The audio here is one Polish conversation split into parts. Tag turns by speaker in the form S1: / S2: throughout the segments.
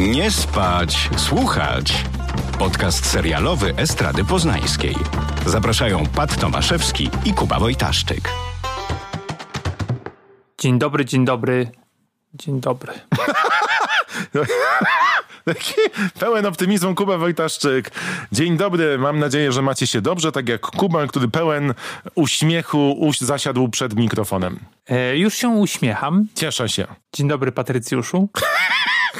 S1: Nie spać, słuchać. Podcast serialowy Estrady Poznańskiej. Zapraszają Pat Tomaszewski i Kuba Wojtaszczyk.
S2: Dzień dobry, dzień dobry. Dzień dobry.
S3: Pełen optymizmu Kuba Wojtaszczyk. Dzień dobry, mam nadzieję, że macie się dobrze, tak jak Kuba, który pełen uśmiechu uś zasiadł przed mikrofonem.
S2: E, już się uśmiecham.
S3: Cieszę się.
S2: Dzień dobry, Patrycjuszu.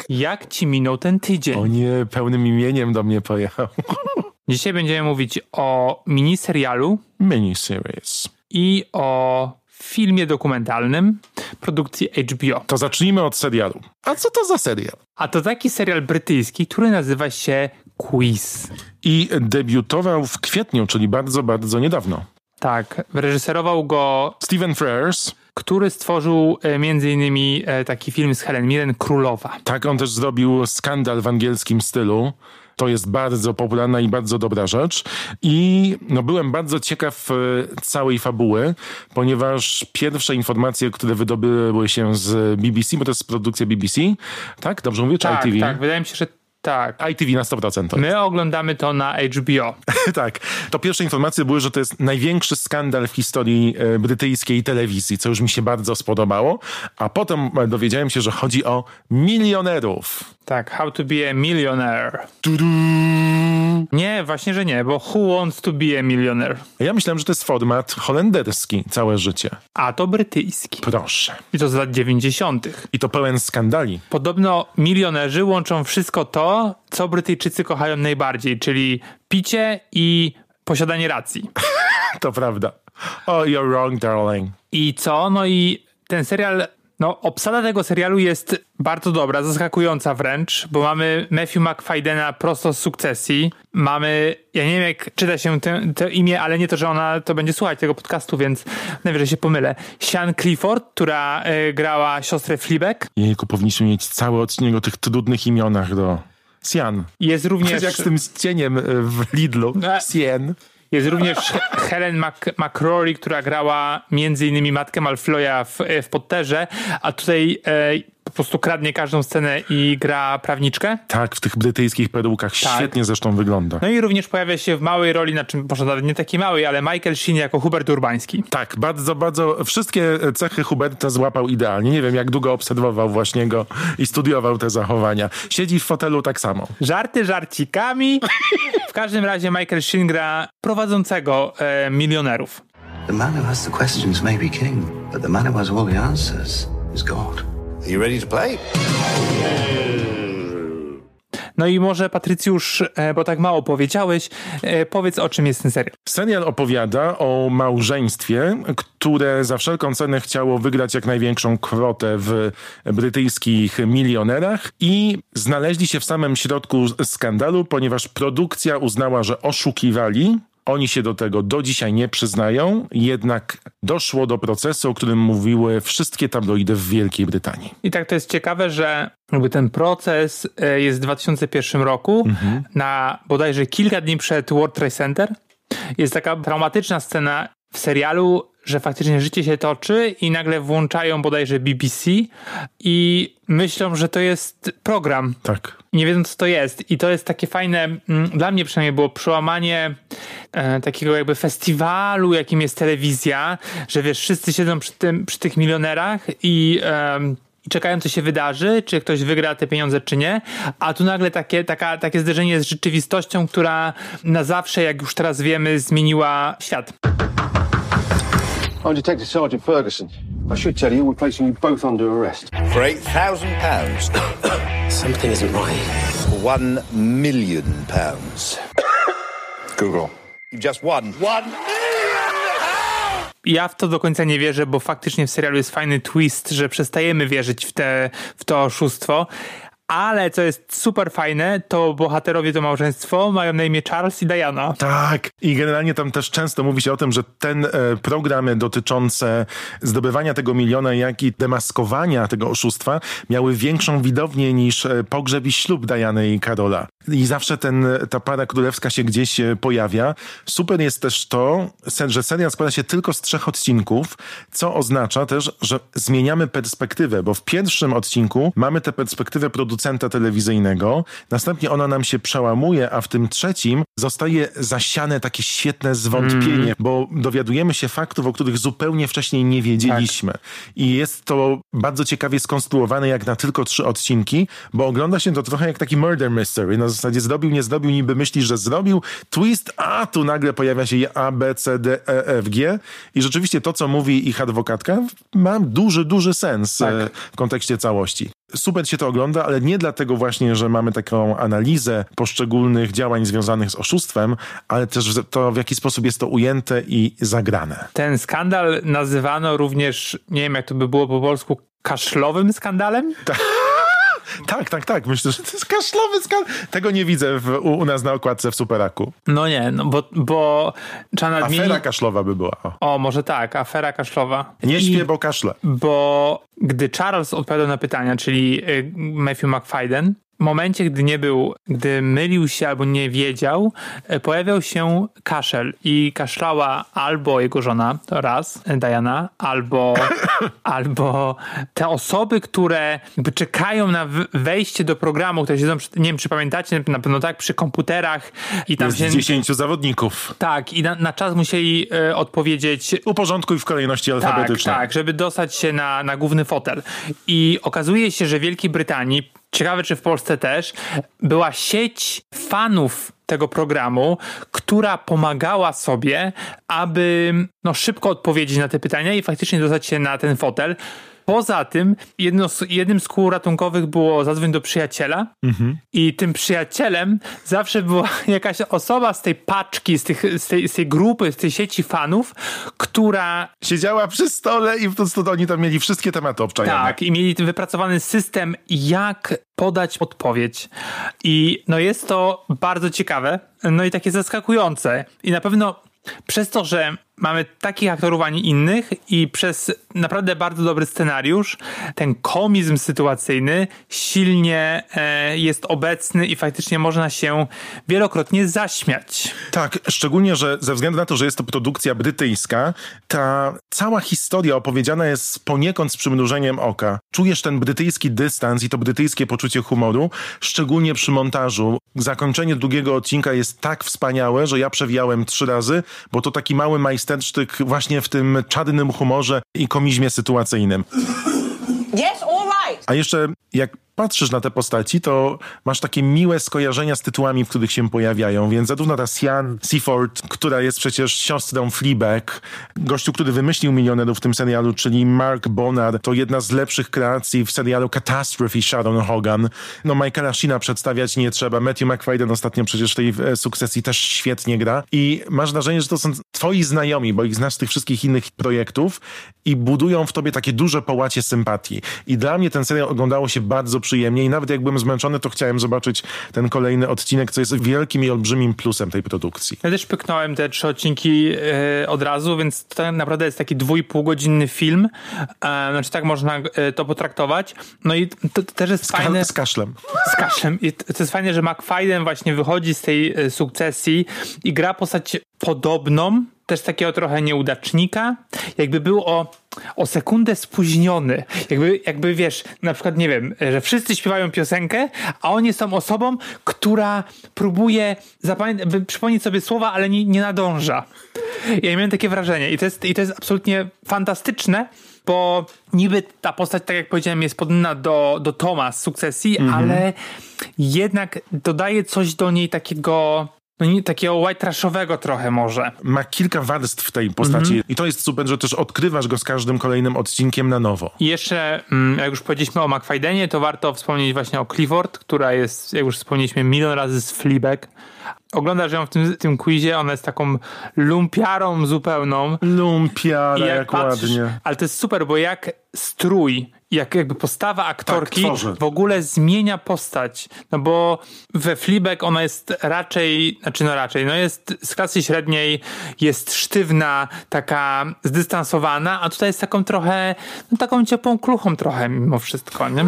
S2: Jak ci minął ten tydzień?
S3: O nie, pełnym imieniem do mnie pojechał.
S2: Dzisiaj będziemy mówić o miniserialu
S3: Miniseries.
S2: i o filmie dokumentalnym produkcji HBO.
S3: To zacznijmy od serialu. A co to za serial?
S2: A to taki serial brytyjski, który nazywa się Quiz.
S3: I debiutował w kwietniu, czyli bardzo, bardzo niedawno.
S2: Tak, reżyserował go,
S3: Stephen Frears.
S2: Który stworzył e, między innymi e, taki film z Helen Mirren, Królowa.
S3: Tak, on też zrobił skandal w angielskim stylu. To jest bardzo popularna i bardzo dobra rzecz. I no, byłem bardzo ciekaw e, całej fabuły, ponieważ pierwsze informacje, które wydobyły się z BBC, bo to jest produkcja BBC, tak? Dobrze mówię? Czy
S2: Tak,
S3: ITV?
S2: tak, wydaje mi się, że tak.
S3: ITV na 100%. to
S2: My oglądamy to na HBO.
S3: tak. To pierwsze informacje były, że to jest największy skandal w historii e, brytyjskiej telewizji, co już mi się bardzo spodobało. A potem e, dowiedziałem się, że chodzi o milionerów.
S2: Tak, How to be a Millionaire.
S3: Tudu.
S2: Nie, właśnie, że nie, bo Who Wants to be a Millionaire?
S3: Ja myślałem, że to jest format holenderski całe życie.
S2: A to brytyjski.
S3: Proszę.
S2: I to z lat 90.
S3: I to pełen skandali.
S2: Podobno milionerzy łączą wszystko to, co Brytyjczycy kochają najbardziej, czyli picie i posiadanie racji.
S3: To prawda. Oh, you're wrong, darling.
S2: I co? No i ten serial, no obsada tego serialu jest bardzo dobra, zaskakująca wręcz, bo mamy Matthew McFaydena prosto z sukcesji. Mamy, ja nie wiem jak czyta się to imię, ale nie to, że ona to będzie słuchać tego podcastu, więc najwyżej się pomylę. Sian Clifford, która y, grała siostrę Fleabag.
S3: Jejku, powinniśmy mieć cały odcinek o tych trudnych imionach do... Sian.
S2: Jest również...
S3: Jak z tym cieniem e, w Lidlu.
S2: No.
S3: Sien.
S2: Jest również Helen Mac McCrory, która grała między innymi matkę Malfloya w, w Potterze, a tutaj e, po prostu kradnie każdą scenę i gra prawniczkę.
S3: Tak, w tych brytyjskich perułkach. Świetnie zresztą wygląda.
S2: No i również pojawia się w małej roli, na czym może nawet nie takiej małej, ale Michael Sheen jako Hubert Urbański.
S3: Tak, bardzo, bardzo. Wszystkie cechy Huberta złapał idealnie. Nie wiem, jak długo obserwował właśnie go i studiował te zachowania. Siedzi w fotelu tak samo.
S2: Żarty żarcikami. W każdym razie Michael Sheen gra prowadzącego e, milionerów.
S4: The man who has the questions may be king, but the man who has all the answers is God.
S5: Are you ready to play?
S2: No i może Patrycjusz, e, bo tak mało powiedziałeś, e, powiedz o czym jest ten serial.
S3: Serial opowiada o małżeństwie, które za wszelką cenę chciało wygrać jak największą kwotę w brytyjskich milionerach i znaleźli się w samym środku skandalu, ponieważ produkcja uznała, że oszukiwali. Oni się do tego do dzisiaj nie przyznają, jednak doszło do procesu, o którym mówiły wszystkie tabloidy w Wielkiej Brytanii.
S2: I tak to jest ciekawe, że jakby ten proces e, jest w 2001 roku, na bodajże kilka dni przed World Trade Center. Jest taka traumatyczna scena w serialu, że faktycznie życie się toczy i nagle włączają bodajże BBC i myślą, że to jest program.
S3: Tak.
S2: Nie wiedzą, co to jest. I to jest takie fajne, mm, dla mnie przynajmniej było przełamanie e, takiego jakby festiwalu, jakim jest telewizja, że wiesz, wszyscy siedzą przy, tym, przy tych milionerach i, em, i czekają, co się wydarzy, czy ktoś wygra te pieniądze, czy nie. A tu nagle takie, taka, takie zderzenie z rzeczywistością, która na zawsze, jak już teraz wiemy, zmieniła świat.
S6: I'm Detective Sergeant Ferguson. I should tell you, we're placing you both under arrest.
S5: For eight thousand pounds.
S4: Something isn't right.
S5: One million pounds.
S6: Google.
S5: You've just won. One
S2: ja w to do końca nie wierzę, bo faktycznie w serialu jest fajny twist, że przestajemy wierzyć w, te, w to oszustwo. Ale co jest super fajne, to bohaterowie to małżeństwo mają na imię Charles i Diana.
S3: Tak. I generalnie tam też często mówi się o tym, że ten e, program dotyczące zdobywania tego miliona, jak i demaskowania tego oszustwa miały większą widownię niż e, pogrzeb i ślub Diany i Karola. I zawsze ten, ta para królewska się gdzieś e, pojawia. Super jest też to, że serial składa się tylko z trzech odcinków, co oznacza też, że zmieniamy perspektywę, bo w pierwszym odcinku mamy tę perspektywę producenta telewizyjnego, następnie ona nam się przełamuje, a w tym trzecim zostaje zasiane takie świetne zwątpienie, bo dowiadujemy się faktów, o których zupełnie wcześniej nie wiedzieliśmy. I jest to bardzo ciekawie skonstruowane jak na tylko trzy odcinki, bo ogląda się to trochę jak taki murder mystery. Na zasadzie zdobił, nie zdobił, niby myślisz, że zrobił, twist, a tu nagle pojawia się A, B, C, D, E, F, G i rzeczywiście to, co mówi ich adwokatka, ma duży, duży sens
S2: Tak.
S3: e, w kontekście całości. Super się to ogląda, ale nie dlatego właśnie, że mamy taką analizę poszczególnych działań związanych z oszustwem, ale też to, w jaki sposób jest to ujęte i zagrane.
S2: Ten skandal nazywano również, nie wiem jak to by było po polsku, kaszlowym skandalem?
S3: Tak, tak, tak. Myślę, że to jest kaszlowy skandal. Tego nie widzę w, u, u nas na okładce w Superaku.
S2: No nie, no bo, bo.
S3: Afera kaszlowa by była. O.
S2: O, może tak, afera kaszlowa.
S3: Nie
S2: I-
S3: śpię, bo kaszle.
S2: Bo gdy Charles odpowiadał na pytania, czyli y, Matthew McFadden, momencie, gdy nie był, gdy mylił się albo nie wiedział, y, pojawiał się kaszel i kaszlała albo jego żona, raz, Diana, albo, albo te osoby, które jakby czekają na wejście do programu, które siedzą, nie wiem czy pamiętacie, na pewno tak, przy komputerach i tam
S3: Jest
S2: się...
S3: 10 zawodników.
S2: Tak, i na, na czas musieli y, odpowiedzieć
S3: Uporządkuj w kolejności
S2: tak,
S3: alfabetycznej.
S2: tak, żeby dostać się na, na główny fotel. I okazuje się, że w Wielkiej Brytanii, ciekawe czy w Polsce też, była sieć fanów tego programu, która pomagała sobie, aby no, szybko odpowiedzieć na te pytania i faktycznie dostać się na ten fotel. Poza tym, jedno jednym z kół ratunkowych było zadzwoń do przyjaciela i tym przyjacielem zawsze była jakaś osoba z tej paczki, z, tych, z, tej, z tej grupy, z tej sieci fanów, która
S3: Siedziała przy stole i po prostu oni tam mieli wszystkie tematy obczajane.
S2: tak, i mieli wypracowany system, jak podać odpowiedź. I no jest to bardzo ciekawe, no i takie zaskakujące. I na pewno przez to, że mamy takich aktorów, a nie innych i przez naprawdę bardzo dobry scenariusz, ten komizm sytuacyjny silnie e, jest obecny i faktycznie można się wielokrotnie zaśmiać.
S3: Tak, szczególnie, że ze względu na to, że jest to produkcja brytyjska, ta cała historia opowiedziana jest poniekąd z przymrużeniem oka. Czujesz ten brytyjski dystans i to brytyjskie poczucie humoru, szczególnie przy montażu. Zakończenie drugiego odcinka jest tak wspaniałe, że ja przewijałem trzy razy, bo to taki mały majstersztyk właśnie w tym czarnym humorze i komizmie sytuacyjnym.
S7: Yes, all right.
S3: A jeszcze jak patrzysz na te postaci, to masz takie miłe skojarzenia z tytułami, w których się pojawiają, więc zarówno ta Sian Seaford, która jest przecież siostrą Fleabag, gościu, który wymyślił milionerów w tym serialu, czyli Mark Bonar, to jedna z lepszych kreacji w serialu Catastrophe Sharon Hogan. No Michaela Sheena przedstawiać nie trzeba, Matthew McFadden ostatnio przecież w tej e, sukcesji też świetnie gra i masz wrażenie, że to są twoi znajomi, bo ich znasz z tych wszystkich innych projektów i budują w tobie takie duże połacie sympatii. I dla mnie ten serial oglądało się bardzo przyjemnie i nawet jak byłem zmęczony, to chciałem zobaczyć ten kolejny odcinek, co jest wielkim i olbrzymim plusem tej produkcji.
S2: Ja też pyknąłem te trzy odcinki e, od razu, więc to tak naprawdę jest taki dwójpółgodzinny film. E, znaczy tak można e, to potraktować. No i to, to też jest
S3: Ka-
S2: fajne.
S3: z kaszlem.
S2: Z kaszem. I to to jest fajne, że McFadden właśnie wychodzi z tej e, sukcesji i gra postać podobną, też takiego trochę nieudacznika. Jakby był o, o sekundę spóźniony. Jakby, jakby wiesz, na przykład, nie wiem, że wszyscy śpiewają piosenkę, a on jest tą osobą, która próbuje zapamię- by przypomnieć sobie słowa, ale nie, nie nadąża. Ja miałem takie wrażenie i to jest, i to jest absolutnie fantastyczne, bo niby ta postać, tak jak powiedziałem, jest podobna do, do Toma z sukcesji, ale jednak dodaje coś do niej takiego, no nie, takiego white trashowego trochę może.
S3: Ma kilka warstw tej postaci
S2: Mhm.
S3: i to jest super, że też odkrywasz go z każdym kolejnym odcinkiem na nowo.
S2: I jeszcze, mm, jak już powiedzieliśmy o McFaydenie, to warto wspomnieć właśnie o Clifford, która jest, jak już wspomnieliśmy, milion razy z Fleabag. oglądasz ją w tym, tym quizie, ona jest taką lumpiarą zupełną.
S3: Lumpiara,
S2: I
S3: jak, ładnie.
S2: Ale to jest super, bo jak strój, jak jakby postawa aktorki
S3: Tak,
S2: w ogóle zmienia postać. No bo we Fleabag ona jest raczej, znaczy no raczej, no jest z klasy średniej, jest sztywna, taka zdystansowana, a tutaj jest taką trochę, no taką ciepłą kluchą trochę mimo wszystko, nie?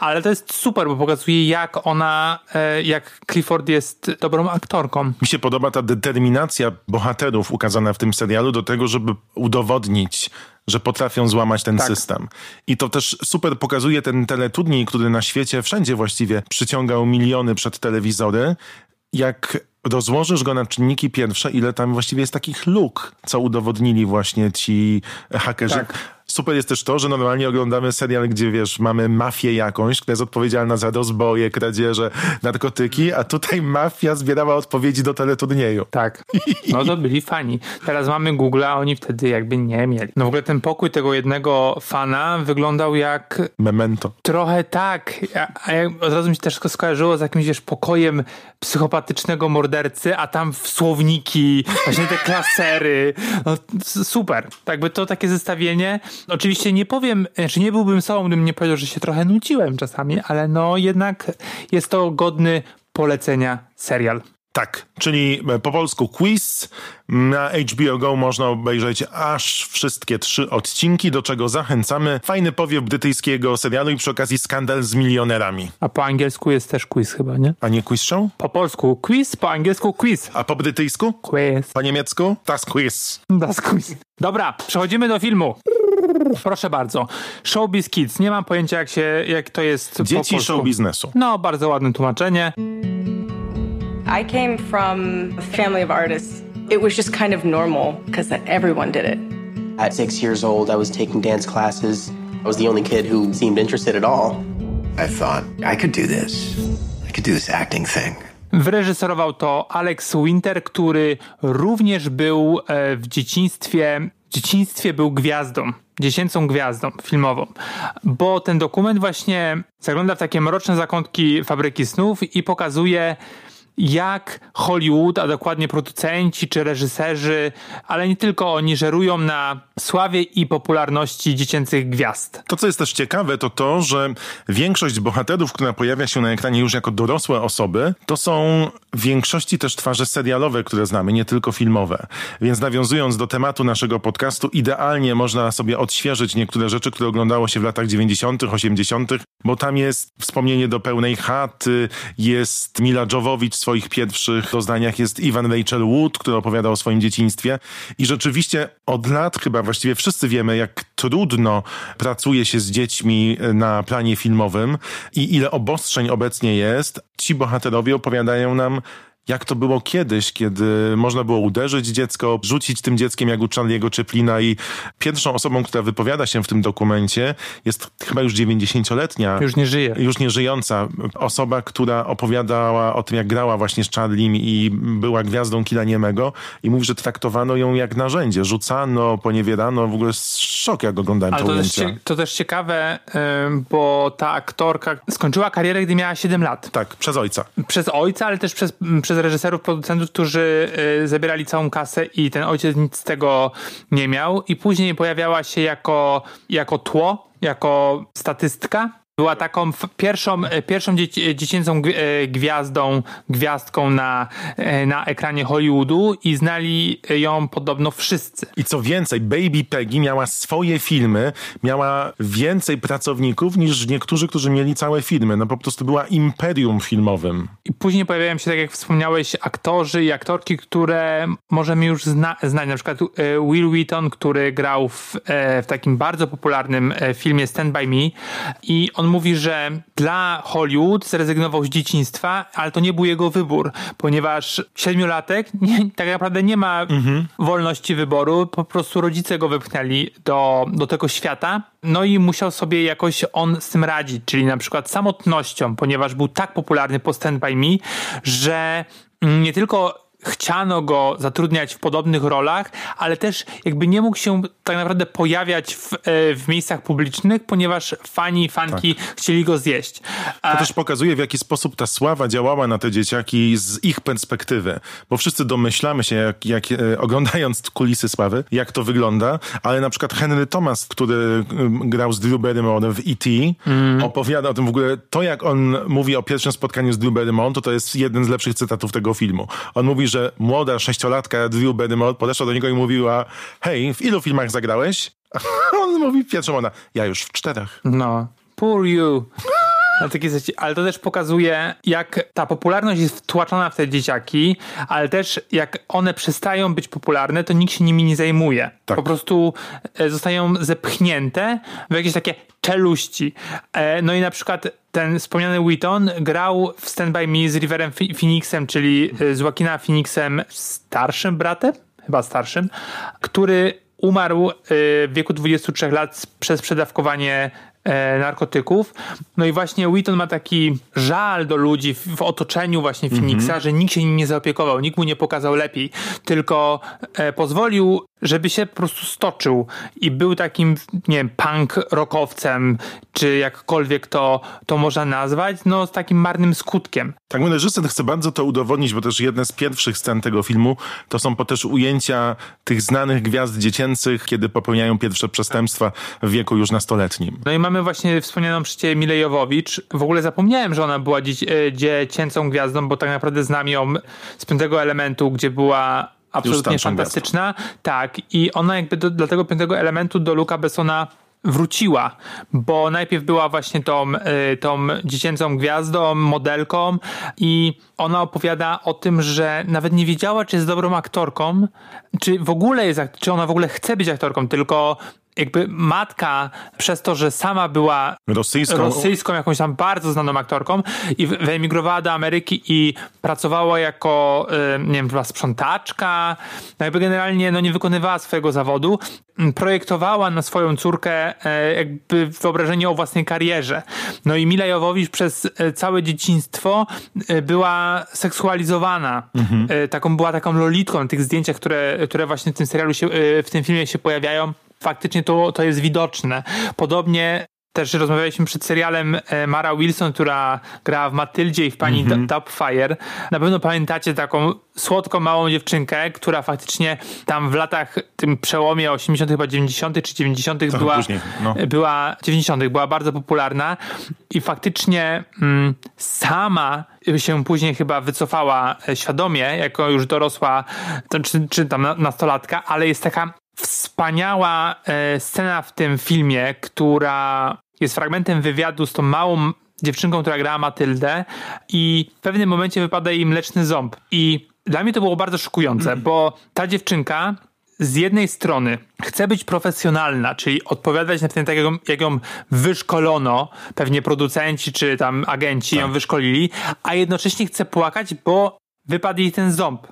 S2: Ale to jest super, bo pokazuje jak ona, e, jak Clifford jest dobrą aktorką.
S3: Mi się podoba ta determinacja bohaterów ukazana w tym serialu do tego, żeby udowodnić, że potrafią złamać ten
S2: Tak.
S3: system. I to też super pokazuje ten teleturniej, który na świecie wszędzie właściwie przyciągał miliony przed telewizory. Jak rozłożysz go na czynniki pierwsze, ile tam właściwie jest takich luk, co udowodnili właśnie ci hakerzy.
S2: Tak.
S3: Super jest też to, że normalnie oglądamy serial, gdzie wiesz, mamy mafię jakąś, która jest odpowiedzialna za rozboje, kradzieże, narkotyki, a tutaj mafia zbierała odpowiedzi do teleturnieju.
S2: Tak. No to byli fani. Teraz mamy Google, a oni wtedy jakby nie mieli. No w ogóle ten pokój tego jednego fana wyglądał jak
S3: Memento.
S2: trochę tak. A, ja, od razu mi się też skojarzyło z jakimś wiesz, pokojem psychopatycznego mordercy, a tam słowniki, właśnie te klasery. No, super. Jakby to takie zestawienie. Oczywiście nie powiem, znaczy nie byłbym sobą, gdybym nie powiedział, że się trochę nudziłem czasami, ale no jednak jest to godny polecenia serial.
S3: Tak, czyli e, po polsku quiz. Na HBO Go można obejrzeć aż wszystkie trzy odcinki, do czego zachęcamy. Fajny powiew brytyjskiego serialu i przy okazji skandal z milionerami.
S2: A po angielsku jest też quiz chyba, nie?
S3: A nie quiz show?
S2: Po polsku quiz, po angielsku quiz.
S3: A po brytyjsku?
S2: Quiz.
S3: Po niemiecku? Das quiz.
S2: Das quiz. Dobra, przechodzimy do filmu. Proszę bardzo. Showbiz Kids. Nie mam pojęcia, jak, się, jak to jest po
S3: Dzieci
S2: polsku.
S3: show biznesu.
S2: No, bardzo ładne tłumaczenie.
S8: I came from a family of artists. It was just kind of normal because everyone did it.
S9: At six years old, I was taking dance classes. I was the only kid who seemed interested at all.
S4: I thought, I could do this. I could do this acting thing.
S2: Wyreżyserował to Alex Winter, który również był e, w dzieciństwie, dzieciństwie był gwiazdą, dziecięcą gwiazdą filmową, bo ten dokument właśnie zagląda w takie mroczne zakątki fabryki snów i pokazuje jak Hollywood, a dokładnie producenci czy reżyserzy, ale nie tylko oni, żerują na sławie i popularności dziecięcych gwiazd.
S3: To, co jest też ciekawe, to to, że większość bohaterów, która pojawia się na ekranie już jako dorosłe osoby, to są w większości też twarze serialowe, które znamy, nie tylko filmowe. Więc nawiązując do tematu naszego podcastu, idealnie można sobie odświeżyć niektóre rzeczy, które oglądało się w latach 90., 80., bo tam jest wspomnienie do pełnej chaty, jest Mila Jovovich w swoich pierwszych doznaniach, jest Ivan Rachel Wood, który opowiada o swoim dzieciństwie. I rzeczywiście od lat chyba właściwie wszyscy wiemy, jak trudno pracuje się z dziećmi na planie filmowym i ile obostrzeń obecnie jest. Ci bohaterowie opowiadają nam, jak to było kiedyś, kiedy można było uderzyć dziecko, rzucić tym dzieckiem jak u Charlie'ego Chaplina i pierwszą osobą, która wypowiada się w tym dokumencie jest chyba już 90-letnia.
S2: Już nie żyje.
S3: Już nie żyjąca osoba, która opowiadała o tym, jak grała właśnie z Charliem i była gwiazdą kina niemego i mówi, że traktowano ją jak narzędzie. Rzucano, poniewierano, w ogóle szok, jak oglądałem
S2: Ale
S3: to
S2: to też,
S3: ujęcia.
S2: to też ciekawe, bo ta aktorka skończyła karierę, gdy miała 7 lat.
S3: Tak, przez ojca.
S2: Przez ojca, ale też przez, m, przez reżyserów, producentów, którzy y, zabierali całą kasę i ten ojciec nic z tego nie miał. I później pojawiała się jako, jako tło, jako statystka. Była taką pierwszą, e, pierwszą dzieci, dziecięcą gwi- e, gwiazdą, gwiazdką na, e, na ekranie Hollywoodu i znali ją podobno wszyscy.
S3: I co więcej, Baby Peggy miała swoje filmy, miała więcej pracowników niż niektórzy, którzy mieli całe filmy. No po prostu była imperium filmowym.
S2: I później pojawiają się, tak jak wspomniałeś, aktorzy i aktorki, które możemy już zna znać. Na przykład e, Will Wheaton, który grał w, e, w takim bardzo popularnym e, filmie Stand By Me i on mówi, że dla Hollywood zrezygnował z dzieciństwa, ale to nie był jego wybór, ponieważ siedmiolatek nie, tak naprawdę nie ma wolności wyboru, po prostu rodzice go wypchnęli do, do tego świata, no i musiał sobie jakoś on z tym radzić, czyli na przykład samotnością, ponieważ był tak popularny po Stand By Me, że nie tylko chciano go zatrudniać w podobnych rolach, ale też jakby nie mógł się tak naprawdę pojawiać w, e, w miejscach publicznych, ponieważ fani, fanki tak. chcieli go zjeść.
S3: To też pokazuje, w jaki sposób ta sława działała na te dzieciaki z ich perspektywy, bo wszyscy domyślamy się, jak, jak e, oglądając kulisy sławy, jak to wygląda, ale na przykład Henry Thomas, który grał z Drew Barrymore w E.T., mm. opowiada o tym w ogóle, to jak on mówi o pierwszym spotkaniu z Drew Barrymore, to to jest jeden z lepszych cytatów tego filmu. On mówi, że młoda sześciolatka Drew Barrymore podeszła do niego i mówiła hej, w ilu filmach zagrałeś? On mówi pierwszą ona, ja już w czterech.
S2: No, poor you. Na takie ale to też pokazuje, jak ta popularność jest wtłaczana w te dzieciaki, ale też jak one przestają być popularne, to nikt się nimi nie zajmuje. Tak. Po prostu e, zostają zepchnięte w jakieś takie czeluści. E, no i na przykład ten wspomniany Wheaton grał w Stand By Me z Riverem Phoenixem, czyli e, z Joaquina Phoenixem starszym bratem, chyba starszym, który umarł w wieku 23 lat przez przedawkowanie e, narkotyków. No i właśnie Wheaton ma taki żal do ludzi w, w otoczeniu właśnie Phoenixa, mm -hmm. że nikt się nim nie zaopiekował, nikt mu nie pokazał lepiej, tylko e, pozwolił żeby się po prostu stoczył i był takim, nie wiem, punk rockowcem, czy jakkolwiek to, to można nazwać, no z takim marnym skutkiem.
S3: Tak, reżyser chce bardzo to udowodnić, bo też jedne z pierwszych scen tego filmu to są też ujęcia tych znanych gwiazd dziecięcych, kiedy popełniają pierwsze przestępstwa w wieku już nastoletnim.
S2: No i mamy właśnie wspomnianą przecież Milę Jowowicz. W ogóle zapomniałem, że ona była e, dziecięcą gwiazdą, bo tak naprawdę znam ją z piątego elementu, gdzie była absolutnie fantastyczna. Tak, i ona jakby do, do tego piątego elementu do Luka Bessona wróciła, bo najpierw była właśnie tą, y, tą dziecięcą gwiazdą, modelką i ona opowiada o tym, że nawet nie wiedziała, czy jest dobrą aktorką, czy w ogóle jest, czy ona w ogóle chce być aktorką, tylko jakby matka przez to, że sama była
S3: rosyjską,
S2: rosyjską jakąś tam bardzo znaną aktorką i wyemigrowała do Ameryki i pracowała jako, nie wiem, chyba sprzątaczka, no jakby generalnie no, nie wykonywała swojego zawodu, projektowała na swoją córkę e, jakby wyobrażenie o własnej karierze. No i Mila Jowowicz przez e, całe dzieciństwo e, była seksualizowana. Mhm. Taką, była taką lolitką na tych zdjęciach, które, które właśnie w tym serialu się, w tym filmie się pojawiają faktycznie to, to jest widoczne. Podobnie też rozmawialiśmy przed serialem e, Mara Wilson, która grała w Matyldzie i w pani mm. Topfire. Na pewno pamiętacie taką słodką, małą dziewczynkę, która faktycznie tam w latach, tym przełomie 80 chyba 90 czy 90 była, no. była 90 była bardzo popularna i faktycznie mm, sama się później chyba wycofała e, świadomie, jako już dorosła, czy, czy tam nastolatka, ale jest taka wspaniała e, scena w tym filmie, która jest fragmentem wywiadu z tą małą dziewczynką, która grała Matyldę i w pewnym momencie wypada jej mleczny ząb. I dla mnie to było bardzo szokujące, mm. bo ta dziewczynka z jednej strony chce być profesjonalna, czyli odpowiadać na ten tak, jak ją, wyszkolono, pewnie producenci czy tam agenci tak. ją wyszkolili, a jednocześnie chce płakać, bo wypadł jej ten ząb.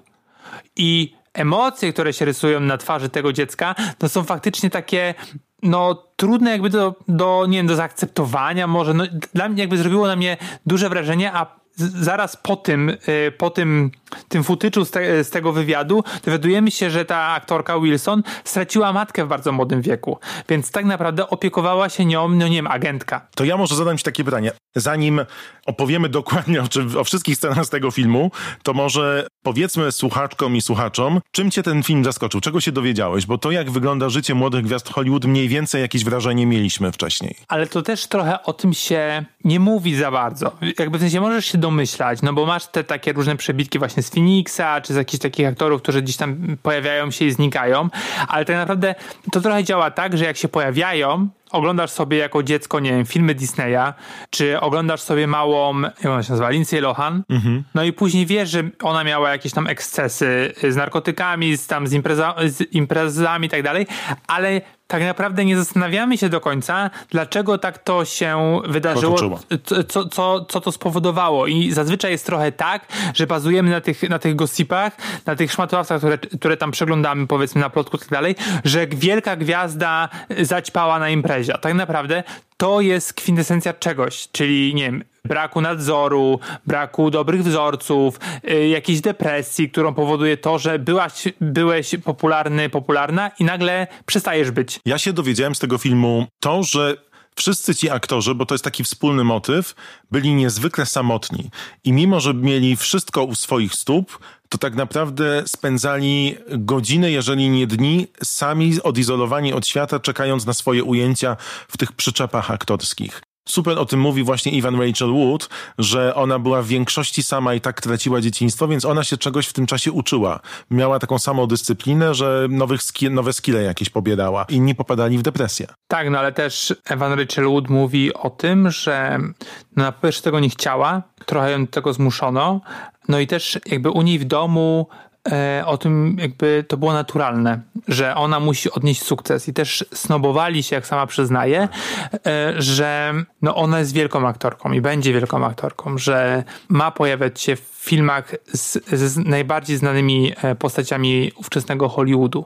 S2: I emocje, które się rysują na twarzy tego dziecka, to są faktycznie takie no trudne jakby do, do, nie wiem, do zaakceptowania może. No, dla mnie jakby zrobiło na mnie duże wrażenie, a zaraz po tym, y, po tym, tym futyczu z, te, z, tego wywiadu dowiadujemy się, że ta aktorka Wilson straciła matkę w bardzo młodym wieku, więc tak naprawdę opiekowała się nią, no nie wiem, agentka.
S3: To ja może zadam ci takie pytanie. Zanim opowiemy dokładnie o, o wszystkich scenach z tego filmu, to może powiedzmy słuchaczkom i słuchaczom, czym cię ten film zaskoczył, czego się dowiedziałeś, bo to jak wygląda życie młodych gwiazd Hollywood, mniej więcej jakieś wrażenie mieliśmy wcześniej.
S2: Ale to też trochę o tym się nie mówi za bardzo. Jakby w sensie możesz się domyślać, no bo masz te takie różne przebitki właśnie z Phoenixa, czy z jakichś takich aktorów, którzy gdzieś tam pojawiają się i znikają, ale tak naprawdę to trochę działa tak, że jak się pojawiają, oglądasz sobie jako dziecko, nie wiem, filmy Disneya, czy oglądasz sobie małą, jak ona się nazywa, Lindsay Lohan, mhm. no i później wiesz, że ona miała jakieś tam ekscesy z narkotykami, z tam z, impreza, z imprezami i tak dalej, ale tak naprawdę nie zastanawiamy się do końca, dlaczego tak to się wydarzyło, co, co, co to spowodowało. I zazwyczaj jest trochę tak, że bazujemy na tych, na tych gossipach, na tych szmatławcach, które, które tam przeglądamy, powiedzmy na plotku i tak dalej, że wielka gwiazda zaćpała na imprezie. A tak naprawdę to jest kwintesencja czegoś, czyli nie wiem, braku nadzoru, braku dobrych wzorców, y, jakiejś depresji, którą powoduje to, że byłaś, byłeś popularny, popularna i nagle przestajesz być.
S3: Ja się dowiedziałem z tego filmu to, że wszyscy ci aktorzy, bo to jest taki wspólny motyw, byli niezwykle samotni. I mimo, że mieli wszystko u swoich stóp, to tak naprawdę spędzali godziny, jeżeli nie dni, sami odizolowani od świata, czekając na swoje ujęcia w tych przyczepach aktorskich. Super o tym mówi właśnie Ivan Rachel Wood, że ona była w większości sama i tak traciła dzieciństwo, więc ona się czegoś w tym czasie uczyła. Miała taką samą dyscyplinę, że nowych nowe skille jakieś pobierała. Inni popadali w depresję.
S2: Tak, no ale też Evan Rachel Wood mówi o tym, że no na pierwsze tego nie chciała, trochę ją do tego zmuszono, no i też jakby u niej w domu o tym jakby to było naturalne, że ona musi odnieść sukces. I też snobowali się, jak sama przyznaje, e, że no ona jest wielką aktorką i będzie wielką aktorką, że ma pojawiać się w filmach z, z najbardziej znanymi e, postaciami ówczesnego Hollywoodu.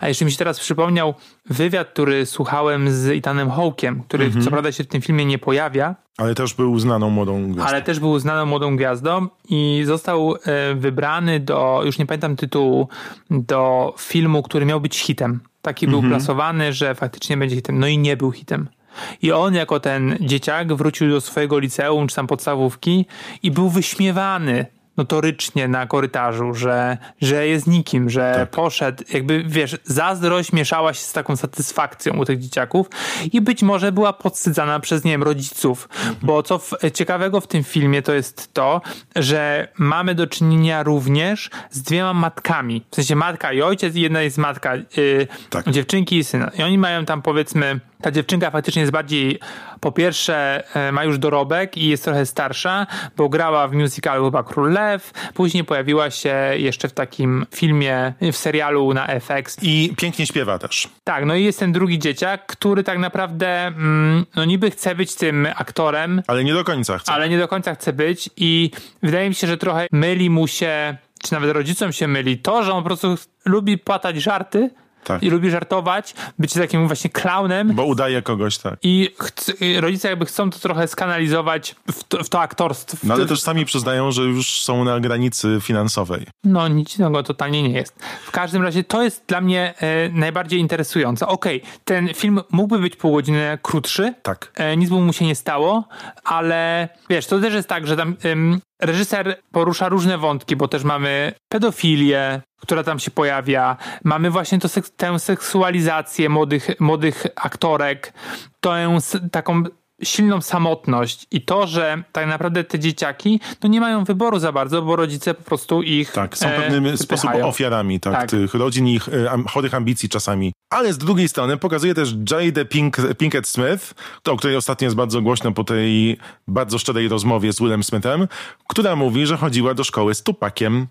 S2: A jeszcze mi się teraz przypomniał wywiad, który słuchałem z Ethanem Hawkiem, który co prawda się w tym filmie nie pojawia,
S3: Ale też był znaną młodą gwiazdą.
S2: ale też był znaną młodą gwiazdą i został e, wybrany do, już nie pamiętam tytułu, do filmu, który miał być hitem. Taki był plasowany, że faktycznie będzie hitem. No i nie był hitem. I on jako ten dzieciak wrócił do swojego liceum czy tam podstawówki i był wyśmiewany notorycznie na korytarzu, że, że jest nikim, że poszedł, jakby wiesz, zazdrość mieszała się z taką satysfakcją u tych dzieciaków i być może była podsydzana przez, nie wiem, rodziców, bo co w, ciekawego w tym filmie to jest to, że mamy do czynienia również z dwiema matkami, w sensie matka i ojciec i jedna jest matka y,
S3: Tak.
S2: dziewczynki i syna. I oni mają tam powiedzmy ta dziewczynka faktycznie jest bardziej, po pierwsze e, ma już dorobek i jest trochę starsza, bo grała w musicalu chyba Król Lew, później pojawiła się jeszcze w takim filmie, w serialu na FX.
S3: I pięknie śpiewa też.
S2: Tak, no i jest ten drugi dzieciak, który tak naprawdę, mm, no niby chce być tym aktorem,
S3: Ale nie do końca chce.
S2: ale nie do końca chce być i wydaje mi się, że trochę myli mu się, czy nawet rodzicom się myli to, że on po prostu lubi płatać żarty
S3: Tak.
S2: i lubi żartować, być takim właśnie klaunem
S3: Bo udaje kogoś, tak.
S2: i i rodzice jakby chcą to trochę skanalizować w to, w to aktorstwo.
S3: No ale też sami przyznają, że już są na granicy finansowej.
S2: No nic innego totalnie nie jest. W każdym razie to jest dla mnie e, najbardziej interesujące. Okej, ten film mógłby być pół godziny krótszy.
S3: Tak.
S2: E, nic by mu się nie stało, ale wiesz, to też jest tak, że tam ym, reżyser porusza różne wątki, bo też mamy pedofilię, która tam się pojawia, mamy właśnie to tę seksualizację młodych, młodych aktorek, tę taką silną samotność i to, że tak naprawdę te dzieciaki no nie mają wyboru za bardzo, bo rodzice po prostu ich
S3: Tak, są
S2: e,
S3: pewnym
S2: wypychają.
S3: sposobem ofiarami tak,
S2: Tak.
S3: tych rodzin i ich e, am- chorych ambicji czasami. Ale z drugiej strony pokazuje też Jade Pink, Pinkett Smith, to, o której ostatnio jest bardzo głośno po tej bardzo szczerej rozmowie z Willem Smithem, która mówi, że chodziła do szkoły z Tupakiem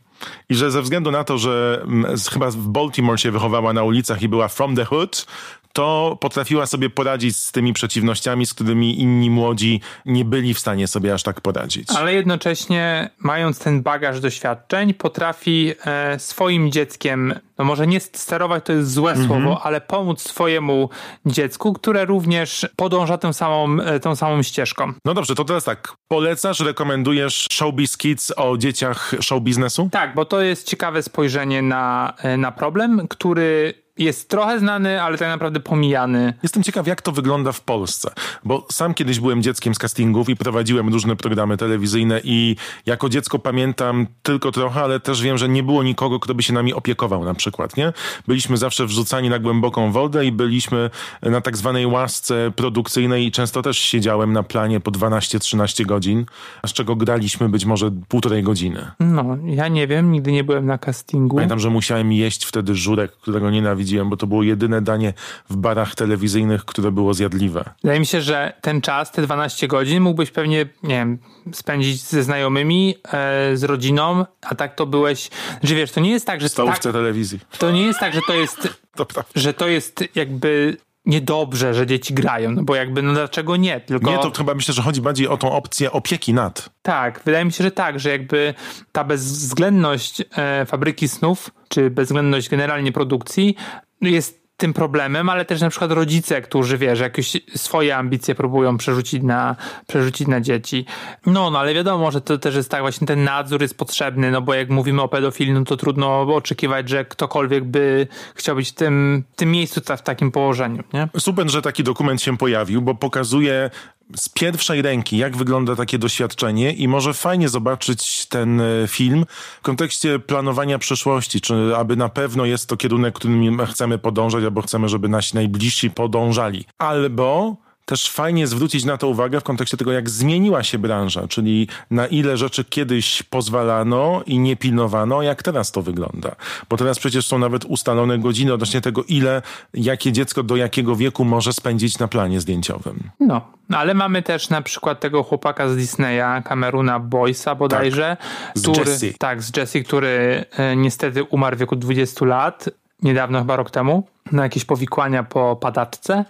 S3: i że ze względu na to, że mm, chyba w Baltimore się wychowała na ulicach i była from the hood, to potrafiła sobie poradzić z tymi przeciwnościami, z którymi inni młodzi nie byli w stanie sobie aż tak poradzić.
S2: Ale jednocześnie, mając ten bagaż doświadczeń, potrafi e, swoim dzieckiem, no może nie sterować to jest złe słowo, ale pomóc swojemu dziecku, które również podąża tą samą, e, tą samą ścieżką.
S3: No dobrze, to teraz tak. Polecasz, rekomendujesz Showbiz Kids o dzieciach show biznesu?
S2: Tak, bo to jest ciekawe spojrzenie na, e, na problem, który jest trochę znany, ale tak naprawdę pomijany.
S3: Jestem ciekaw, jak to wygląda w Polsce, bo sam kiedyś byłem dzieckiem z castingów i prowadziłem różne programy telewizyjne i jako dziecko pamiętam tylko trochę, ale też wiem, że nie było nikogo, kto by się nami opiekował na przykład, nie? Byliśmy zawsze wrzucani na głęboką wodę i byliśmy na tak zwanej łasce produkcyjnej i często też siedziałem na planie po 12-13 godzin, z czego graliśmy być może półtorej godziny.
S2: No, ja nie wiem, nigdy nie byłem na castingu.
S3: Pamiętam, że musiałem jeść wtedy żurek, którego nienawidziłem, bo to było jedyne danie w barach telewizyjnych, które było zjadliwe.
S2: Wydaje mi się, że ten czas, te 12 godzin mógłbyś pewnie, nie wiem, spędzić ze znajomymi, e, z rodziną, a tak to byłeś, że wiesz, to nie jest tak, że
S3: W stołówce
S2: tak,
S3: telewizji.
S2: to nie jest tak, że to jest,
S3: To
S2: że to jest jakby niedobrze, że dzieci grają, no bo jakby, no dlaczego nie? Tylko
S3: Nie, to chyba myślę, że chodzi bardziej o tą opcję opieki nad.
S2: tak, wydaje mi się, że tak, że jakby ta bezwzględność e, fabryki snów, czy bezwzględność generalnie produkcji jest tym problemem, ale też na przykład rodzice, którzy wiesz, jakieś swoje ambicje próbują przerzucić na, przerzucić na dzieci. No, no ale wiadomo, że to też jest tak, właśnie ten nadzór jest potrzebny, no bo jak mówimy o pedofilii, no to trudno oczekiwać, że ktokolwiek by chciał być w tym, w tym miejscu, w takim położeniu, nie?
S3: Super, że taki dokument się pojawił, bo pokazuje z pierwszej ręki, jak wygląda takie doświadczenie i może fajnie zobaczyć ten e, film w kontekście planowania przyszłości, czy aby na pewno jest to kierunek, którym chcemy podążać, albo chcemy, żeby nasi najbliżsi podążali. Albo też fajnie zwrócić na to uwagę w kontekście tego, jak zmieniła się branża, czyli na ile rzeczy kiedyś pozwalano i nie pilnowano, jak teraz to wygląda. Bo teraz przecież są nawet ustalone godziny odnośnie tego, ile, jakie dziecko do jakiego wieku może spędzić na planie zdjęciowym.
S2: No, ale mamy też na przykład tego chłopaka z Disneya, Cameruna Boysa bodajże.
S3: Tak, z
S2: który,
S3: Jesse.
S2: Tak, z Jesse, który e, niestety umarł w wieku 20 lat, niedawno, chyba rok temu, na jakieś powikłania po padaczce.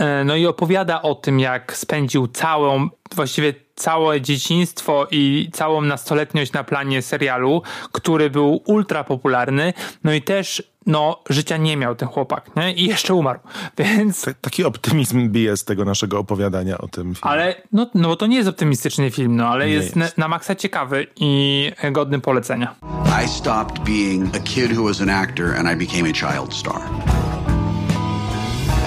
S2: E, No i opowiada o tym, jak spędził całą, właściwie całe dzieciństwo i całą nastoletniość na planie serialu, który był ultra popularny. No i też no, życia nie miał ten chłopak, nie? I jeszcze umarł. Więc
S3: T- Taki optymizm bije z tego naszego opowiadania o tym filmie.
S2: ale no, no bo to nie jest optymistyczny film, no ale
S3: Nie
S2: jest,
S3: jest.
S2: Na, na maksa ciekawy i godny polecenia.
S10: I stopped being a kid who was an actor and I became a child star.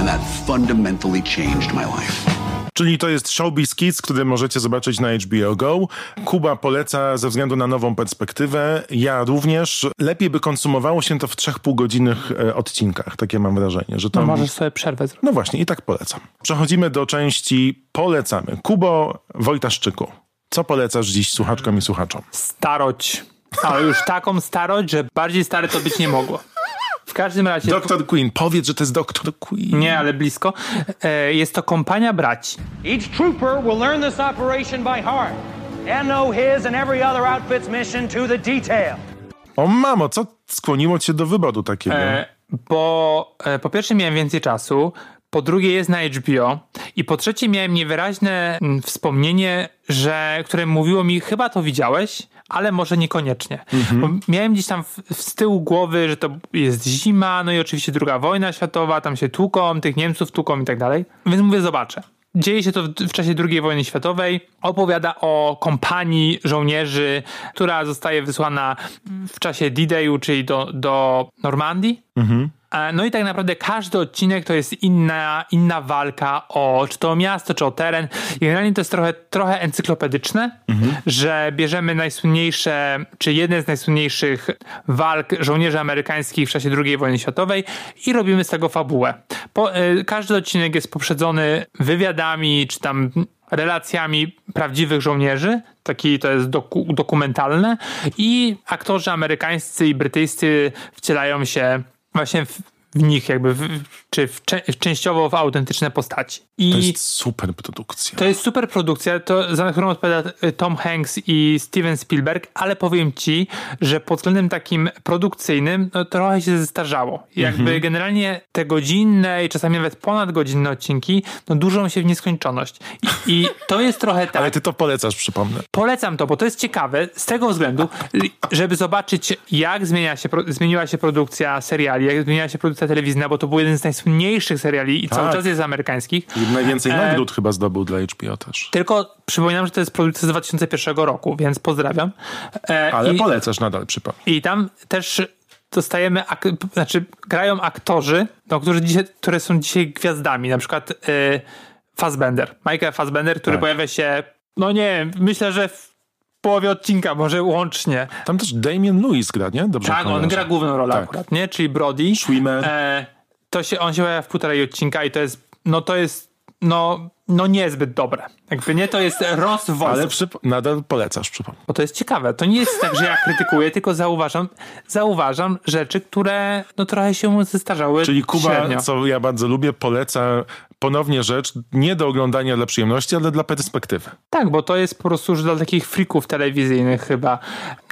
S10: And that fundamentally changed my life.
S3: Czyli to jest Showbiz Kids, który możecie zobaczyć na HBO Go. Kuba poleca ze względu na nową perspektywę. Ja również. Lepiej by konsumowało się to w trzech półgodzinnych e, odcinkach. Takie mam wrażenie, że to...
S2: No możesz sobie przerwę zrobić.
S3: No właśnie, i tak polecam. Przechodzimy do części polecamy. Kubo Wojtaszczyku, co polecasz dziś słuchaczkom i słuchaczom?
S2: Staroć. Ale już taką starość, że bardziej stare to być nie mogło. W każdym razie...
S3: Dr. Queen, powiedz, że to jest Dr. Queen.
S2: Nie, ale blisko. E, Jest to kompania braci.
S11: Each trooper will learn this operation by heart and know his and every other outfit's mission to the detail.
S3: O mamo, co skłoniło cię do wyboru takiego?
S2: E, Bo e, po pierwsze miałem więcej czasu, po drugie jest na HBO i po trzecie miałem niewyraźne mm, wspomnienie, że, które mówiło mi, chyba to widziałeś, ale może niekoniecznie. Bo miałem gdzieś tam w, z tyłu głowy, że to jest zima, no i oczywiście druga wojna światowa, tam się tłuką, tych Niemców tłuką i tak dalej. Więc mówię, zobaczę. Dzieje się to w, w czasie II wojny światowej. Opowiada o kompanii żołnierzy, która zostaje wysłana w czasie D-Dayu, czyli do, do Normandii. E, No i tak naprawdę każdy odcinek to jest inna, inna walka o czy to o miasto, czy o teren. Generalnie to jest trochę, trochę encyklopedyczne, że bierzemy najsłynniejsze, czy jedne z najsłynniejszych walk żołnierzy amerykańskich w czasie II wojny światowej i robimy z tego fabułę. Po, e, każdy odcinek jest poprzedzony wywiadami, czy tam relacjami prawdziwych żołnierzy, taki to jest doku, dokumentalne i aktorzy amerykańscy i brytyjscy wcielają się właśnie w, w nich jakby, w, czy w, częściowo w autentyczne postaci. I
S3: To jest super produkcja.
S2: to jest super produkcja, to, za którą odpowiada y, Tom Hanks i Steven Spielberg, ale powiem ci, że pod względem takim produkcyjnym no, trochę się zestarzało. Jakby
S3: Mhm.
S2: generalnie te godzinne i czasami nawet ponadgodzinne odcinki no, dłużą się w nieskończoność. I, i to jest trochę tak.
S3: Ale ty to polecasz, przypomnę.
S2: Polecam to, bo to jest ciekawe z tego względu, żeby zobaczyć, jak zmienia się, zmieniła się produkcja seriali, jak zmieniła się produkcja telewizyjna, bo to był jeden z najsłynniejszych seriali i cały
S3: Tak.
S2: czas jest amerykańskich.
S3: Najwięcej
S2: E,
S3: nagród chyba zdobył dla HBO też.
S2: Tylko przypominam, że to jest produkcja z 2001 roku, więc pozdrawiam. E,
S3: Ale
S2: i,
S3: polecasz nadal, przypomnę.
S2: I tam też dostajemy, ak- znaczy grają aktorzy, no, którzy dzisiaj, które są dzisiaj gwiazdami, na przykład y, Fassbender, Michael Fassbender, który
S3: Tak.
S2: pojawia się, no nie wiem, myślę, że w połowie odcinka, może łącznie.
S3: Tam też Damien Lewis gra, nie? Dobrze
S2: Tak, on gra główną rolę
S3: Tak.
S2: akurat, nie? Czyli Brody.
S3: Schwimmer.
S2: E, to się, on się pojawia w półtorej odcinka i to jest, no to jest, no, no niezbyt dobre. Jakby nie, to jest rozwój.
S3: Ale nadal polecasz, przypomnę.
S2: Bo to jest ciekawe. To nie jest tak, że ja krytykuję, tylko zauważam, zauważam rzeczy, które no trochę się zestarzały
S3: Czyli Kuba,
S2: średnio.
S3: co ja bardzo lubię, poleca ponownie rzecz nie do oglądania dla przyjemności, ale dla perspektywy.
S2: Tak, bo to jest po prostu już dla takich frików telewizyjnych chyba.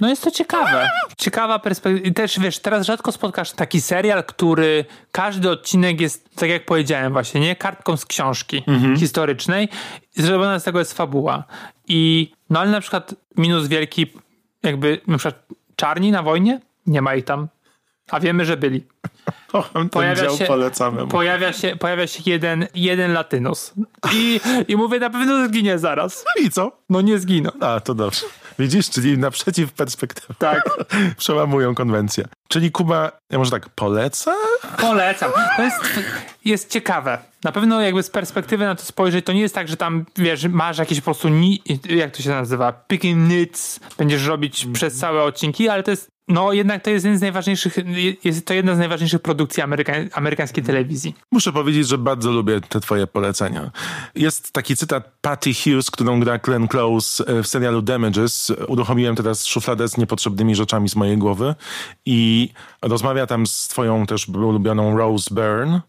S2: No jest to ciekawe. Ciekawa perspektywa. I też wiesz, teraz rzadko spotkasz taki serial, który każdy odcinek jest, tak jak powiedziałem właśnie, nie? Kartką z książki historycznej. I Zrobiona z tego jest fabuła. I no ale na przykład minus wielki jakby na przykład czarni na wojnie? Nie ma ich tam. A wiemy, że byli.
S3: Ten
S2: pojawia
S3: dział,
S2: się,
S3: polecamy.
S2: pojawia się, pojawia się jeden, jeden latynus. I, I mówię, na pewno zginie zaraz.
S3: I co?
S2: No nie zginą.
S3: A, to dobrze. Widzisz, czyli naprzeciw perspektywy.
S2: Tak.
S3: Przełamują konwencję. Czyli Kuba, ja może tak, poleca?
S2: Polecam. To jest, jest ciekawe. Na pewno jakby z perspektywy na to spojrzeć, to nie jest tak, że tam, wiesz, masz jakieś po prostu, ni- jak to się nazywa, picking nits, będziesz robić przez całe odcinki, ale to jest, no jednak to jest jeden z najważniejszych, jest to jedna z najważniejszych produkcji ameryka- amerykańskiej telewizji.
S3: Muszę powiedzieć, że bardzo lubię te twoje polecenia. Jest taki cytat Patty Hughes, którą gra Glenn Close e, w serialu Damages. Uruchomiłem teraz szufladę z niepotrzebnymi rzeczami z mojej głowy i rozmawia tam z twoją też ulubioną Rose Byrne.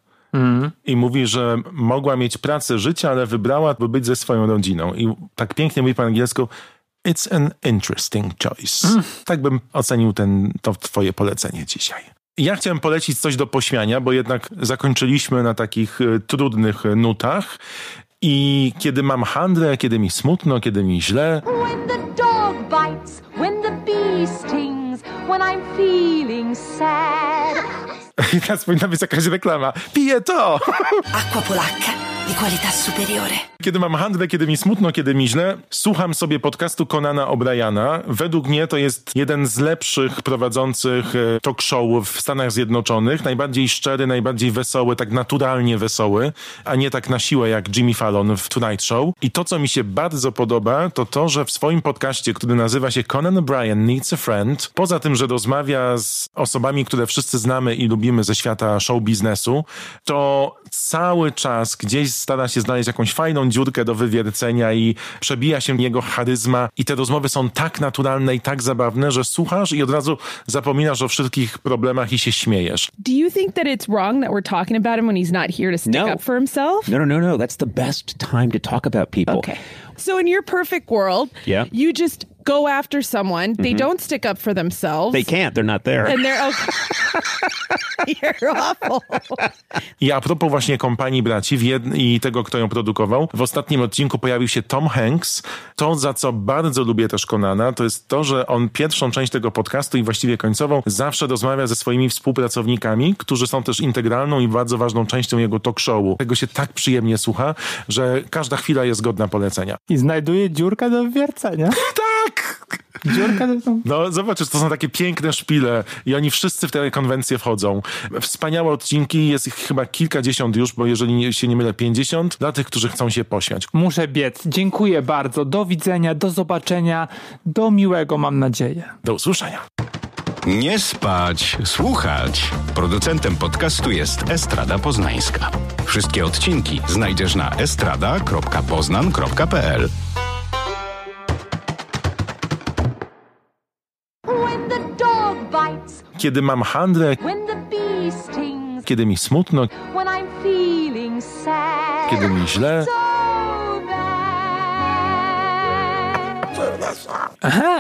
S3: I mówi, że mogła mieć pracę życia, ale wybrała, by być ze swoją rodziną. I tak pięknie mówi po angielsku It's an interesting choice. Tak bym ocenił ten, to twoje polecenie dzisiaj. Ja chciałem polecić coś do pośmiania, bo jednak zakończyliśmy na takich e, trudnych nutach. I kiedy mam handrę, kiedy mi smutno, kiedy mi źle,
S12: When the dog bites, when the bee stings, when I'm feeling sad.
S3: i teraz powinna być jakaś reklama. Piję to!
S13: Acqua polacca di qualità superiore.
S3: Kiedy mam handrę, kiedy mi smutno, kiedy mi źle, słucham sobie podcastu Conana O'Briana. Według mnie to jest jeden z lepszych prowadzących e, talk showów w Stanach Zjednoczonych. Najbardziej szczery, najbardziej wesoły, tak naturalnie wesoły, a nie tak na siłę jak Jimmy Fallon w Tonight Show. I to, co mi się bardzo podoba, to to, że w swoim podcaście, który nazywa się Conan O'Brien Needs a Friend, poza tym, że rozmawia z osobami, które wszyscy znamy i lubimy ze świata show biznesu, to cały czas gdzieś stara się znaleźć jakąś fajną dziurkę do wywiercenia i przebija się jego charyzma i te rozmowy są tak naturalne i tak zabawne, że słuchasz i od razu zapominasz o wszystkich problemach i się śmiejesz.
S14: Do you think that it's wrong that we're talking about him when he's not here to stick
S15: No.
S14: up for himself?
S15: No, no, no, no. That's the best time to talk about people.
S14: Okay. So in your perfect world,
S15: Yeah.
S14: you just go after someone. They
S15: Mhm.
S14: don't stick up for themselves.
S15: They can't. They're not there.
S14: And they're okay. You're awful.
S3: I a propos właśnie kompanii braci w jed- i tego, kto ją produkował, w ostatnim odcinku pojawił się Tom Hanks. To, za co bardzo lubię też Konana, to jest to, że on pierwszą część tego podcastu i właściwie końcową zawsze rozmawia ze swoimi współpracownikami, którzy są też integralną i bardzo ważną częścią jego talk showu. Tego się tak przyjemnie słucha, że każda chwila jest godna polecenia.
S2: I znajduje dziurkę do wywiercenia.
S3: Tak!
S2: Dziurka do...
S3: No zobaczysz, to są takie piękne szpile i oni wszyscy w te konwencje wchodzą. Wspaniałe odcinki, jest ich chyba kilkadziesiąt już, bo jeżeli się nie mylę, pięćdziesiąt, dla tych, którzy chcą się pośmiać.
S2: Muszę biec. Dziękuję bardzo. Do widzenia, do zobaczenia, do miłego mam nadzieję.
S3: Do usłyszenia.
S1: Nie spać, słuchać. Producentem podcastu jest Estrada Poznańska. Wszystkie odcinki znajdziesz na estrada.poznan.pl.
S3: Kiedy mam handrę, kiedy mi smutno,
S12: when I'm feeling sad.
S3: kiedy mi źle.
S12: So bad.
S2: Aha,